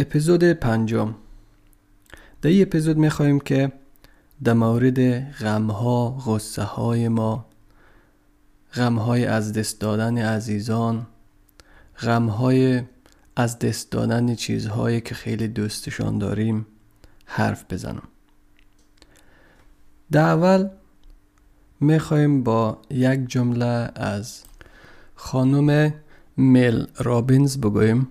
اپیزود پنجم. در این اپیزود می‌خواهیم که در مورد غمها غصه های ما غمهای از دست دادن عزیزان غمهای از دست دادن چیزهایی که خیلی دوستشان داریم حرف بزنم. در اول می‌خواهیم با یک جمله از خانم میل رابینز بگوییم.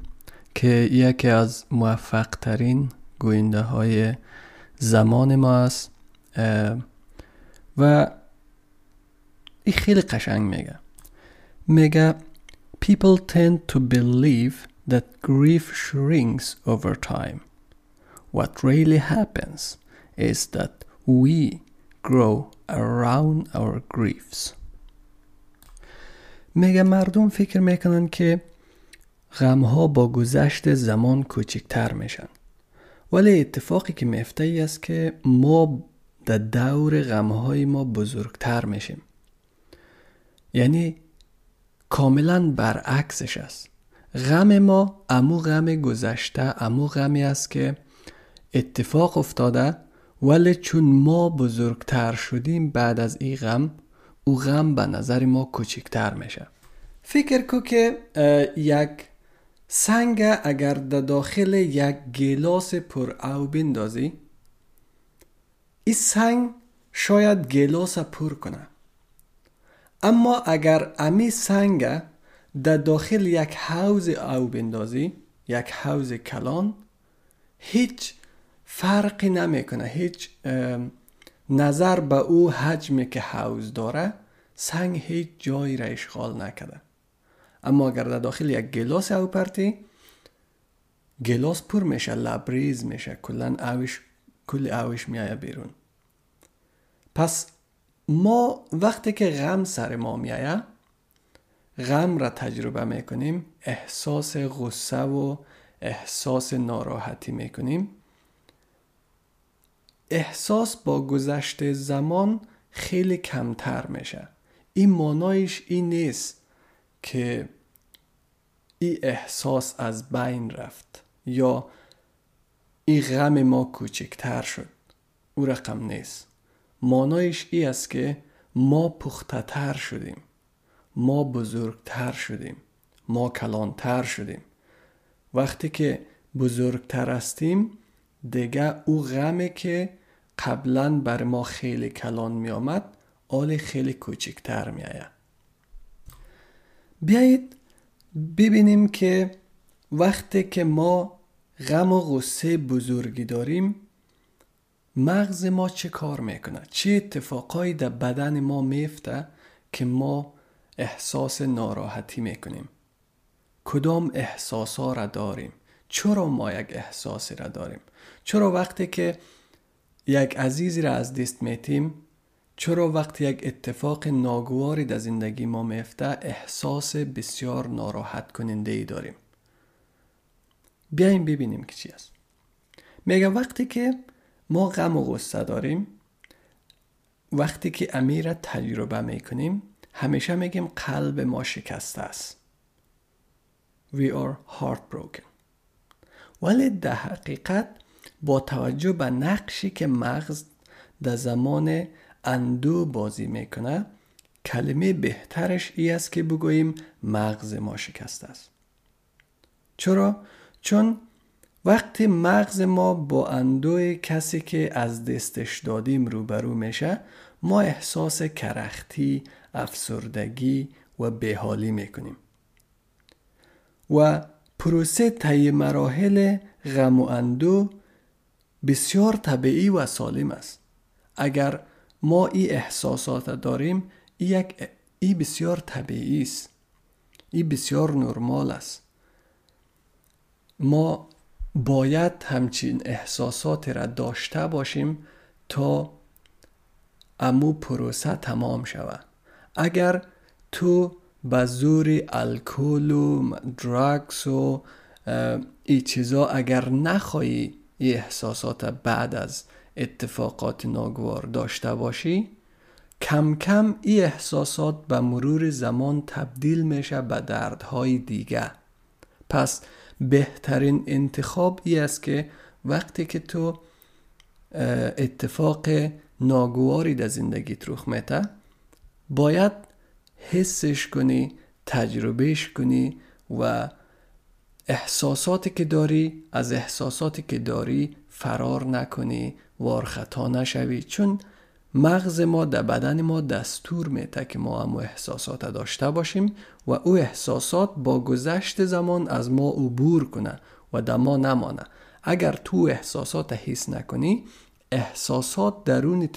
که یکی از موفق ترین گوینده های زمان ما است و این خیلی قشنگ میگه میگه People tend to believe that grief shrinks over time. What really happens is that we grow around our griefs. میگه مردم فکر می‌کنن که غمها با گذشت زمان کوچکتر میشن. ولی اتفاقی که میفته ای است که ما در دور غمهای ما بزرگتر میشیم. یعنی کاملا برعکسش است. غم ما امو غم گذشته امو غمی است که اتفاق افتاده ولی چون ما بزرگتر شدیم بعد از این غم او غم به نظر ما کوچکتر میشه. فکر کو که یک سنگ اگر در داخل یک گلاس پر او بندازی این سنگ شاید گلاس پر کنه. اما اگر امی سنگ در داخل یک حوز او بندازی یک حوز کلان هیچ فرقی نمی‌کنه هیچ نظر به او حجمی که حوز داره سنگ هیچ جایی را اشغال نکده اما اگر در داخل یک گلاس او پرتی گلاس پر میشه لبریز میشه کلا اوش کل اوش میایه بیرون. پس ما وقتی که غم سر ما میایه غم را تجربه می‌کنیم احساس غصه و احساس ناراحتی می‌کنیم. احساس با گذشته زمان خیلی کمتر میشه. این مانایش این نیست که این احساس از بین رفت یا این غم ما کوچکتر شد؟ او رقم نیست. مانایش ای است که ما پخته تر شدیم. ما بزرگتر شدیم. ما کلانتر شدیم. وقتی که بزرگتر هستیم دیگه او غمه که قبلا بر ما خیلی کلان می آمد آل خیلی کوچکتر می آید بیایید ببینیم که وقتی که ما غم و غصه بزرگی داریم مغز ما چه کار می‌کنه؟ چه اتفاقایی در بدن ما میفته که ما احساس ناراحتی می‌کنیم؟ کدام احساسا را داریم؟ چرا ما یک احساسی را داریم؟ چرا وقتی که یک عزیزی را از دست میتیم چرا وقتی یک اتفاق ناگواری در زندگی ما میفته احساس بسیار ناراحت کننده ای داریم؟ بیایم ببینیم که چی است. میگه وقتی که ما غم و غصه داریم وقتی که امیر تجربه می‌کنیم همیشه میگیم قلب ما شکسته است. We are heartbroken. ولی در حقیقت با توجه به نقشی که مغز در زمان اندو بازی می‌کنه. کلمه بهترش ای است که بگوییم مغز ما شکسته است. چرا؟ چون وقتی مغز ما با اندوی کسی که از دستش دادیم روبرو میشه ما احساس کرختی، افسردگی و بهالی می‌کنیم. و پروسه طی مراحل غم و اندو بسیار طبیعی و سالم است. اگر ما این احساسات داریم ای یک ای بسیار طبیعی است. ای بسیار نرمال است. ما باید همچین احساسات را داشته باشیم تا امو پروسه تمام شود. اگر تو به زور الکل و درگس و ای چیزا اگر نخواهی ای احساسات بعد از اتفاقات ناگوار داشته باشی کم کم ای احساسات به مرور زمان تبدیل میشه به دردهای دیگه. پس بهترین انتخاب ای است که وقتی که تو اتفاق ناگواری در زندگیت رخ میته باید حسش کنی تجربهش کنی و احساساتی که داری از احساساتی که داری فرار نکنی. وارخطا نشوی چون مغز ما در بدن ما دستور میده که ما هم احساسات داشته باشیم و او احساسات با گذشت زمان از ما عبور کنه و در ما نمانه. اگر تو احساسات حس نکنی احساسات درون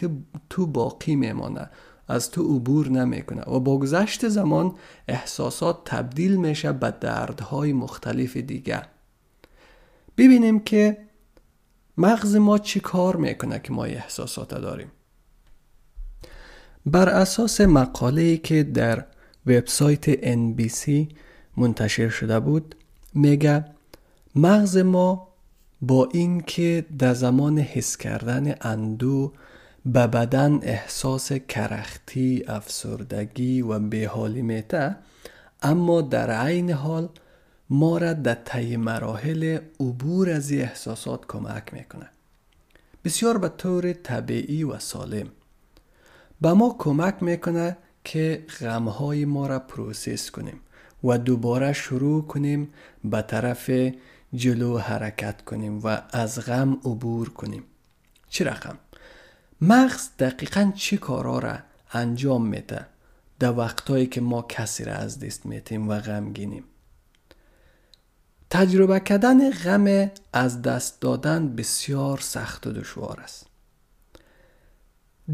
تو باقی میمانه. از تو عبور نمی‌کنه. و با گذشت زمان احساسات تبدیل میشه به دردهای مختلف دیگه ببینیم که مغز ما چی کار می‌کنه که ما احساسات داریم؟ بر اساس مقاله که در وبسایت NBC منتشر شده بود میگه مغز ما با اینکه در زمان حس کردن اندو به بدن احساس کرختی، افسردگی و بحالی میته اما در عین حال ما را در طی مراحل عبور از احساسات کمک می‌کنه بسیار به طور طبیعی و سالم. به ما کمک می‌کنه که غمهای ما را پروسس کنیم و دوباره شروع کنیم به طرف جلو حرکت کنیم و از غم عبور کنیم. چه رقم؟ مغز دقیقا چه کارا را انجام میده؟ در وقتهایی که ما کسی را از دست میتیم و غمگینیم. تجربه کردن غم از دست دادن بسیار سخت و دشوار است.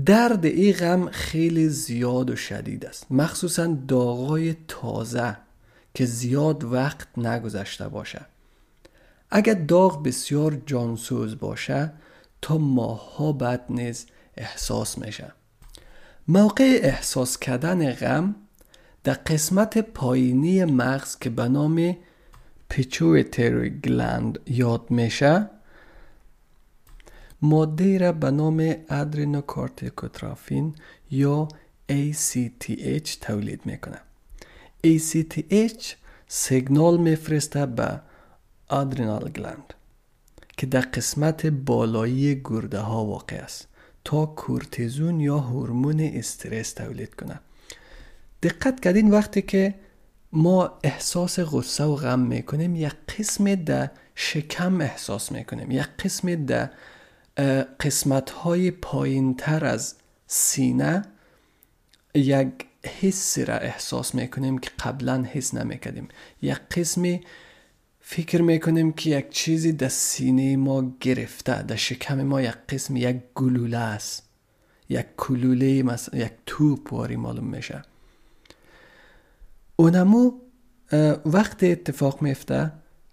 درد این غم خیلی زیاد و شدید است. مخصوصا داغای تازه که زیاد وقت نگذشته باشه. اگر داغ بسیار جانسوز باشه تا ماهها بعد نیز احساس میشه. موقع احساس کردن غم در قسمت پایینی مغز که به نام پیچویتری گلند یاد میشه ماده را به نام adrenocorticotropin یا ACTH تولید می‌کنه. ACTH سیگنال میفرسته به adrenal gland که در قسمت بالایی گرده ها واقع است تا کورتیزون یا هورمون استرس تولید کنه. دقت کردین وقتی که ما احساس غصه و غم می‌کنیم یک قسم در شکم احساس می‌کنیم. یک قسم در قسمت های پایین تر از سینه یک حسی را احساس می‌کنیم که قبلا حس نمی‌کردیم. یک قسمی فکر می‌کنیم که یک چیزی در سینه ما گرفته در شکم ما یک قسم یک گلوله است. یک کلوله مثلا یک توپ واری معلوم میشه. اونمو وقت اتفاق میفته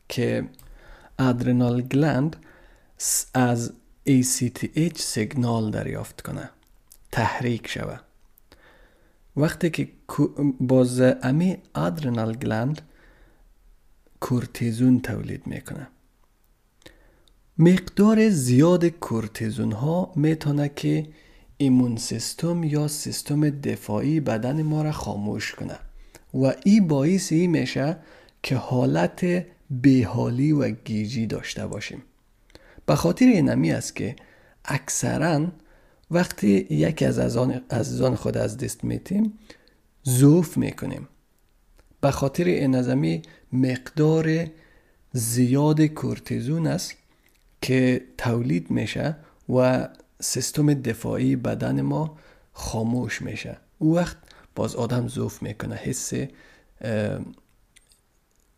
که ادرنال گلند از ACTH سیگنال دریافت کنه. تحریک شوه. وقتی که باز امی ادرنال گلند کورتیزون تولید می‌کنه. مقدار زیاد کورتیزون ها می‌تونه که ایمون سیستم یا سیستم دفاعی بدن ما را خاموش کنه. و این باعث ای میشه که حالت بحالی و گیجی داشته باشیم. به خاطر اینمی است که اکثرا وقتی یکی از عزیزان خود از دست میتیم زوف می‌کنیم. به خاطر این مقدار زیاد کورتیزون است که تولید میشه و سیستم دفاعی بدن ما خاموش میشه. او وقت باز آدم زوف می‌کنه حس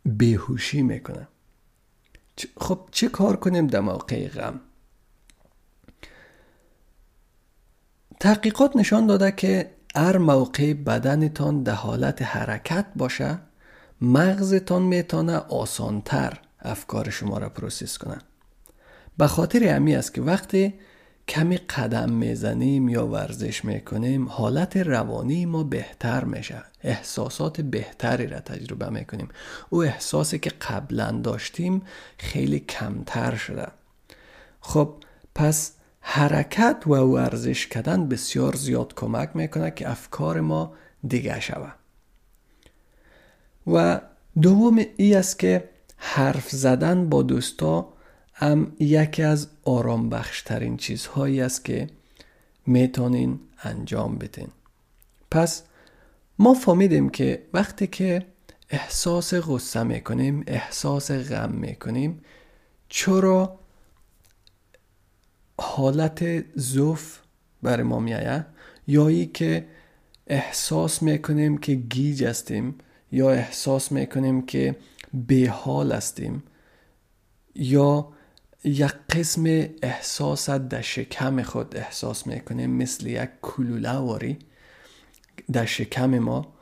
بیهوشی می‌کنه. خب چه کار کنیم در موقع غم؟ تحقیقات نشان داده که هر موقع بدنتان در حالت حرکت باشه مغزتان می‌تونه آسانتر افکار شما را پروسس کنه. به خاطر امی است که وقتی کمی قدم می‌زنیم یا ورزش می‌کنیم حالت روانی ما بهتر میشه. احساسات بهتری را تجربه می‌کنیم. او احساسی که قبلا داشتیم خیلی کمتر شده. خب پس حرکت و ورزش کردن بسیار زیاد کمک می‌کنه که افکار ما دیگه شوه. و دوم ای است که حرف زدن با دوستا هم یکی از آرام بخشترین چیزهایی است که می‌تونین انجام بدین. پس ما فهمیدیم که وقتی که احساس غصه می‌کنیم احساس غم می‌کنیم چرا حالت زوف بر ما میایه یا ای که احساس می‌کنیم که گیج هستیم یا احساس می‌کنیم که به حال هستیم یا یک قسم احساس در شکم خود احساس می‌کنیم مثل یک کلوله واری در شکم ما.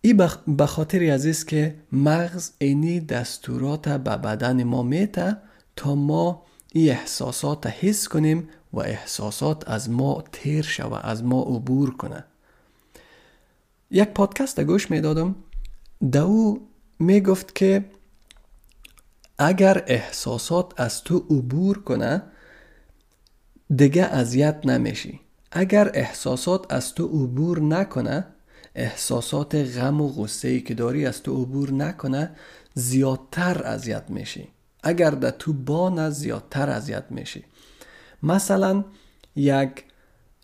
این به خاطر از که مغز اینی دستورات به بدن ما میته تا ما این احساسات حس کنیم و احساسات از ما تیر شوه از ما عبور کنه. یک پادکست گوش می‌دادم دو می‌گفت که اگر احساسات از تو عبور کنه دیگه اذیت نمیشی. اگر احساسات از تو عبور نکنه احساسات غم و غصه ای که داری از تو عبور نکنه زیادتر اذیت میشی. اگر در تو بانه زیادتر اذیت میشی. مثلا یک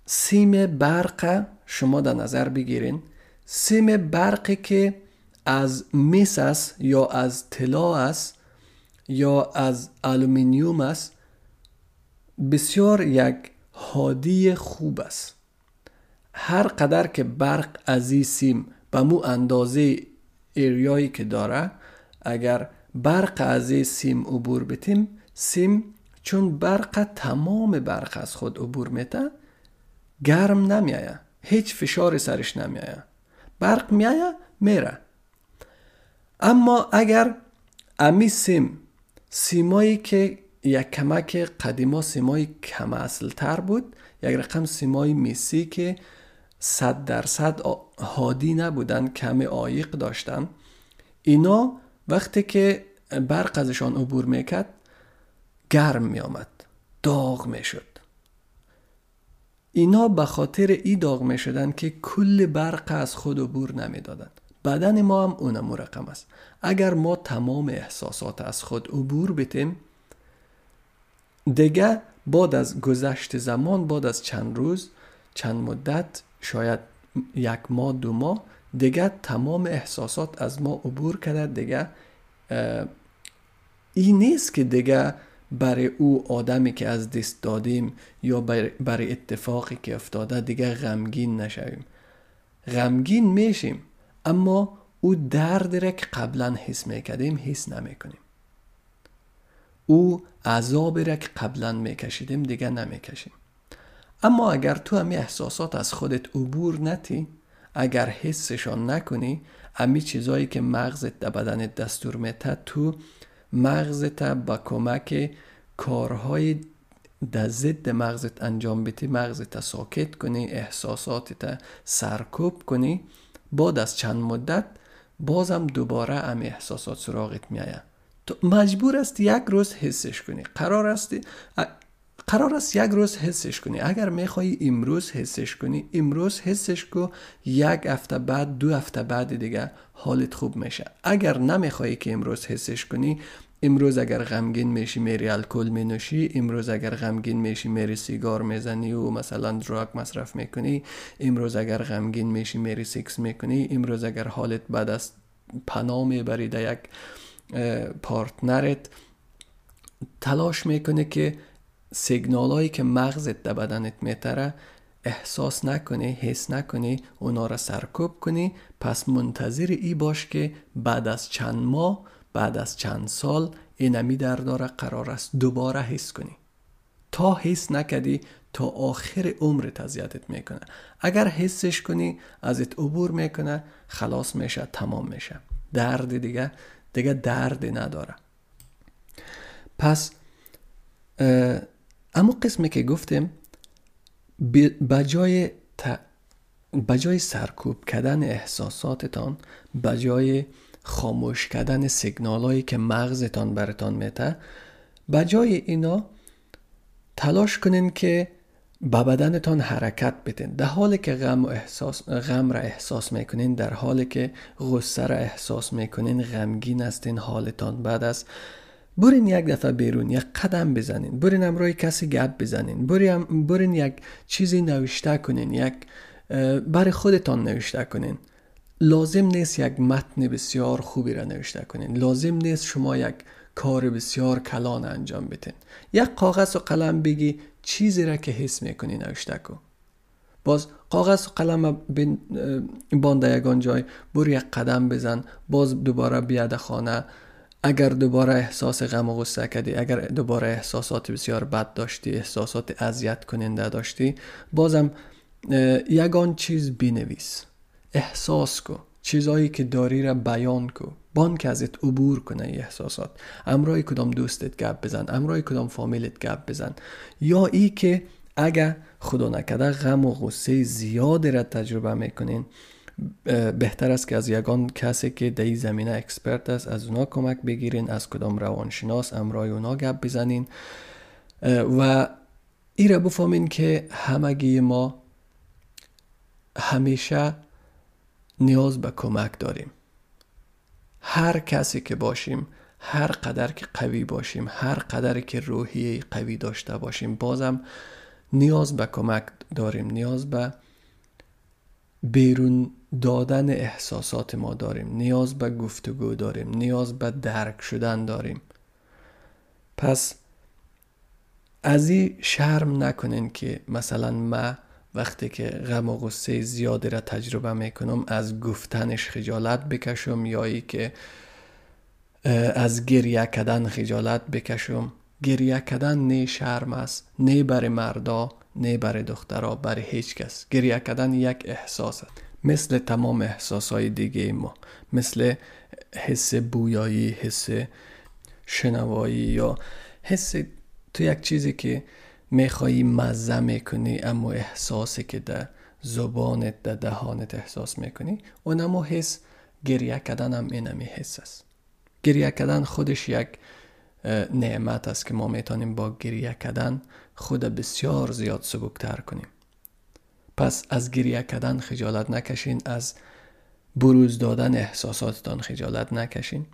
سیم برق شما در نظر بگیرین. سیم برقی که از مس است یا از طلا است یا از آلومینیوم است بسیار یک هادی خوب است. هر قدر که برق از این سیم به همو اندازه area یی که داره اگر برق از این سیم عبور بدیم سیم چون برق تمام برق از خود عبور میته گرم نمیایه هیچ فشار سرش نمیایه. برق میایه میره. اما اگر امی سیم سیمایی که یک کمک قدیما سیمای کم اصل تر بود یک رقم سیمای میسی که صد درصد هادی نبودن کم عایق داشتن. اینا وقتی که برق ازشان عبور می‌کرد گرم میآمد داغ می‌شد. اینا به خاطر ای داغ می‌شدن که کل برق از خود عبور نمی‌دادند بدن ما هم اونم رقم است. اگر ما تمام احساسات از خود عبور بتیم دیگه بعد از گذشت زمان بعد از چند روز چند مدت شاید یک ماه دو ماه دیگه تمام احساسات از ما عبور کرده دیگه این نیست که دیگه برای او آدمی که از دست دادیم یا برای اتفاقی که افتاده دیگه غمگین نشویم. غمگین میشیم. اما او درد را که قبلا حس می‌کردیم حس نمی‌کنیم. او عذاب را که قبلا میکشیدیم دیگه نمی‌کشیم. اما اگر تو همی احساسات از خودت عبور نتی اگر حسشان نکنی امی چیزایی که مغزت در بدنت دستور میته تو مغزت با کمک کارهای در ضد مغزت انجام بدی مغزت ساکت کنی احساساتت سرکوب کنی. بعد از چند مدت بازم دوباره ام احساسات سراغت میآید. تو مجبور است یک روز حسش کنی. قرار است قرار است یک روز حسش کنی. اگر می‌خوای امروز حسش کنی امروز حسش کو. یک هفته بعد دو هفته بعد دیگه حالت خوب میشه. اگر نمی‌خوای که امروز حسش کنی امروز اگر غمگین میشی میری الکل می نوشی امروز اگر غمگین میشی میری سیگار می‌زنی و مثلا drug مصرف می‌کنی. امروز اگر غمگین میشی میری سکس می‌کنی. امروز اگر حالت بد است پناه می‌بری در یک پارتنرت. تلاش می‌کنه که سیگنال هایی که مغزت در بدنت میتره احساس نکنی حس نکنی اونا را سرکوب کنی. پس منتظر ای باش که بعد از چند ماه بعد از چند سال اینمی در داره قرار است دوباره حس کنی. تا حس نکدی تا آخر عمر اذیتت می‌کنه. اگر حسش کنی ازت عبور می‌کنه خلاص میشه تمام میشه. درد دیگه دیگه درد نداره. پس اما قسمی که گفتیم بجای بجای سرکوب کردن احساساتتان بجای خاموش کردن سیگنال هایی که مغزتان برتان میته بجای اینا تلاش کنین که با بدنتان حرکت بدین. در حالی که غم, و احساس، غم را احساس می‌کنین در حالی که غصه را احساس می‌کنین غمگین هستین حالتان بد است. برین یک دفعه بیرون یک قدم بزنین. برین امروی کسی گپ بزنین. برین, یک چیزی نوشته کنین یک برای خودتان نوشته کنین. لازم نیست یک متن بسیار خوبی را نوشته کنین. لازم نیست شما یک کار بسیار کلان انجام بدین. یک کاغذ و قلم بگی چیزی را که حس می‌کنی نوشته کن باز کاغذ و قلم بانده یگان جای برو یک قدم بزن باز دوباره بیاد خانه. اگر دوباره احساس غم و غصه کردی اگر دوباره احساسات بسیار بد داشتی احساسات اذیت کننده داشتی بازم یگان چیز بینویس احساس کو چیزهایی که داری را بیان کو. بان که ازت عبور کنه ای احساسات. امرای کدام دوستت گپ بزن امرای کدام فامیلت گپ بزن. یا ای که اگر خدا نکده غم و غصه زیاد را تجربه می‌کنین بهتر است که از یگان کسی که در زمینه اکسپرت است از اونا کمک بگیرین از کدام روانشناس امرای اونا گپ بزنین. و ای را بفهمین که همگی ما همیشه نیاز به کمک داریم. هر کسی که باشیم هر قدر که قوی باشیم هر قدر که روحی قوی داشته باشیم بازم نیاز به کمک داریم نیاز به بیرون دادن احساسات ما داریم نیاز به گفتگو داریم نیاز به درک شدن داریم. پس از این شرم نکنین که مثلا ما وقتی که غم و غصه زیادی را تجربه می‌کنم از گفتنش خجالت بکشم یا ای که از گریه کردن خجالت بکشم. گریه کردن نه شرم است نه برای مردا نه برای دخترها برای هیچ کس. گریه کردن یک احساس است. مثل تمام احساس های دیگه ما. مثل حس بویایی حس شنوایی یا حس تو یک چیزی که میخوایی مزه می‌کنی اما احساسی که در زبانت در دهانت احساس می‌کنی اونمو حس گریه کردن هم اینمی حس است. گریه کردن خودش یک نعمت است که ما می‌تونیم با گریه کردن خود بسیار زیاد سبکتر کنیم. پس از گریه کردن خجالت نکشین از بروز دادن احساساتتان خجالت نکشین.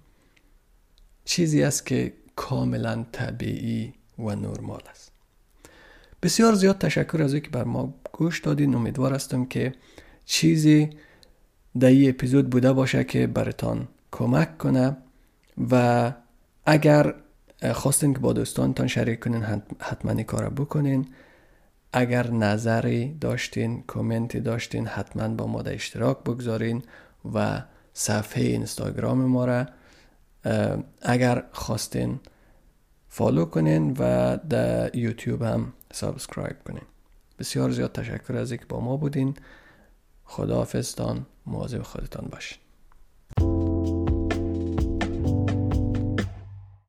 چیزی است که کاملا طبیعی و نرمال است. بسیار زیاد تشکر از که بر ما گوش دادین. امیدوار هستم که چیزی در این اپیزود بوده باشه که برتان کمک کنه و اگر خواستین که با دوستانتان شریک کنین حتما این کار بکنین. اگر نظری داشتین کامنتی داشتین حتما با ما در اشتراک بگذارین و صفحه اینستاگرام ما را اگر خواستین follow کنین و در یوتیوب هم subscribe کنین. بسیار زیاد تشکر از اینکه با ما بودین. خداحافظتان. مواظب خودتان باشین.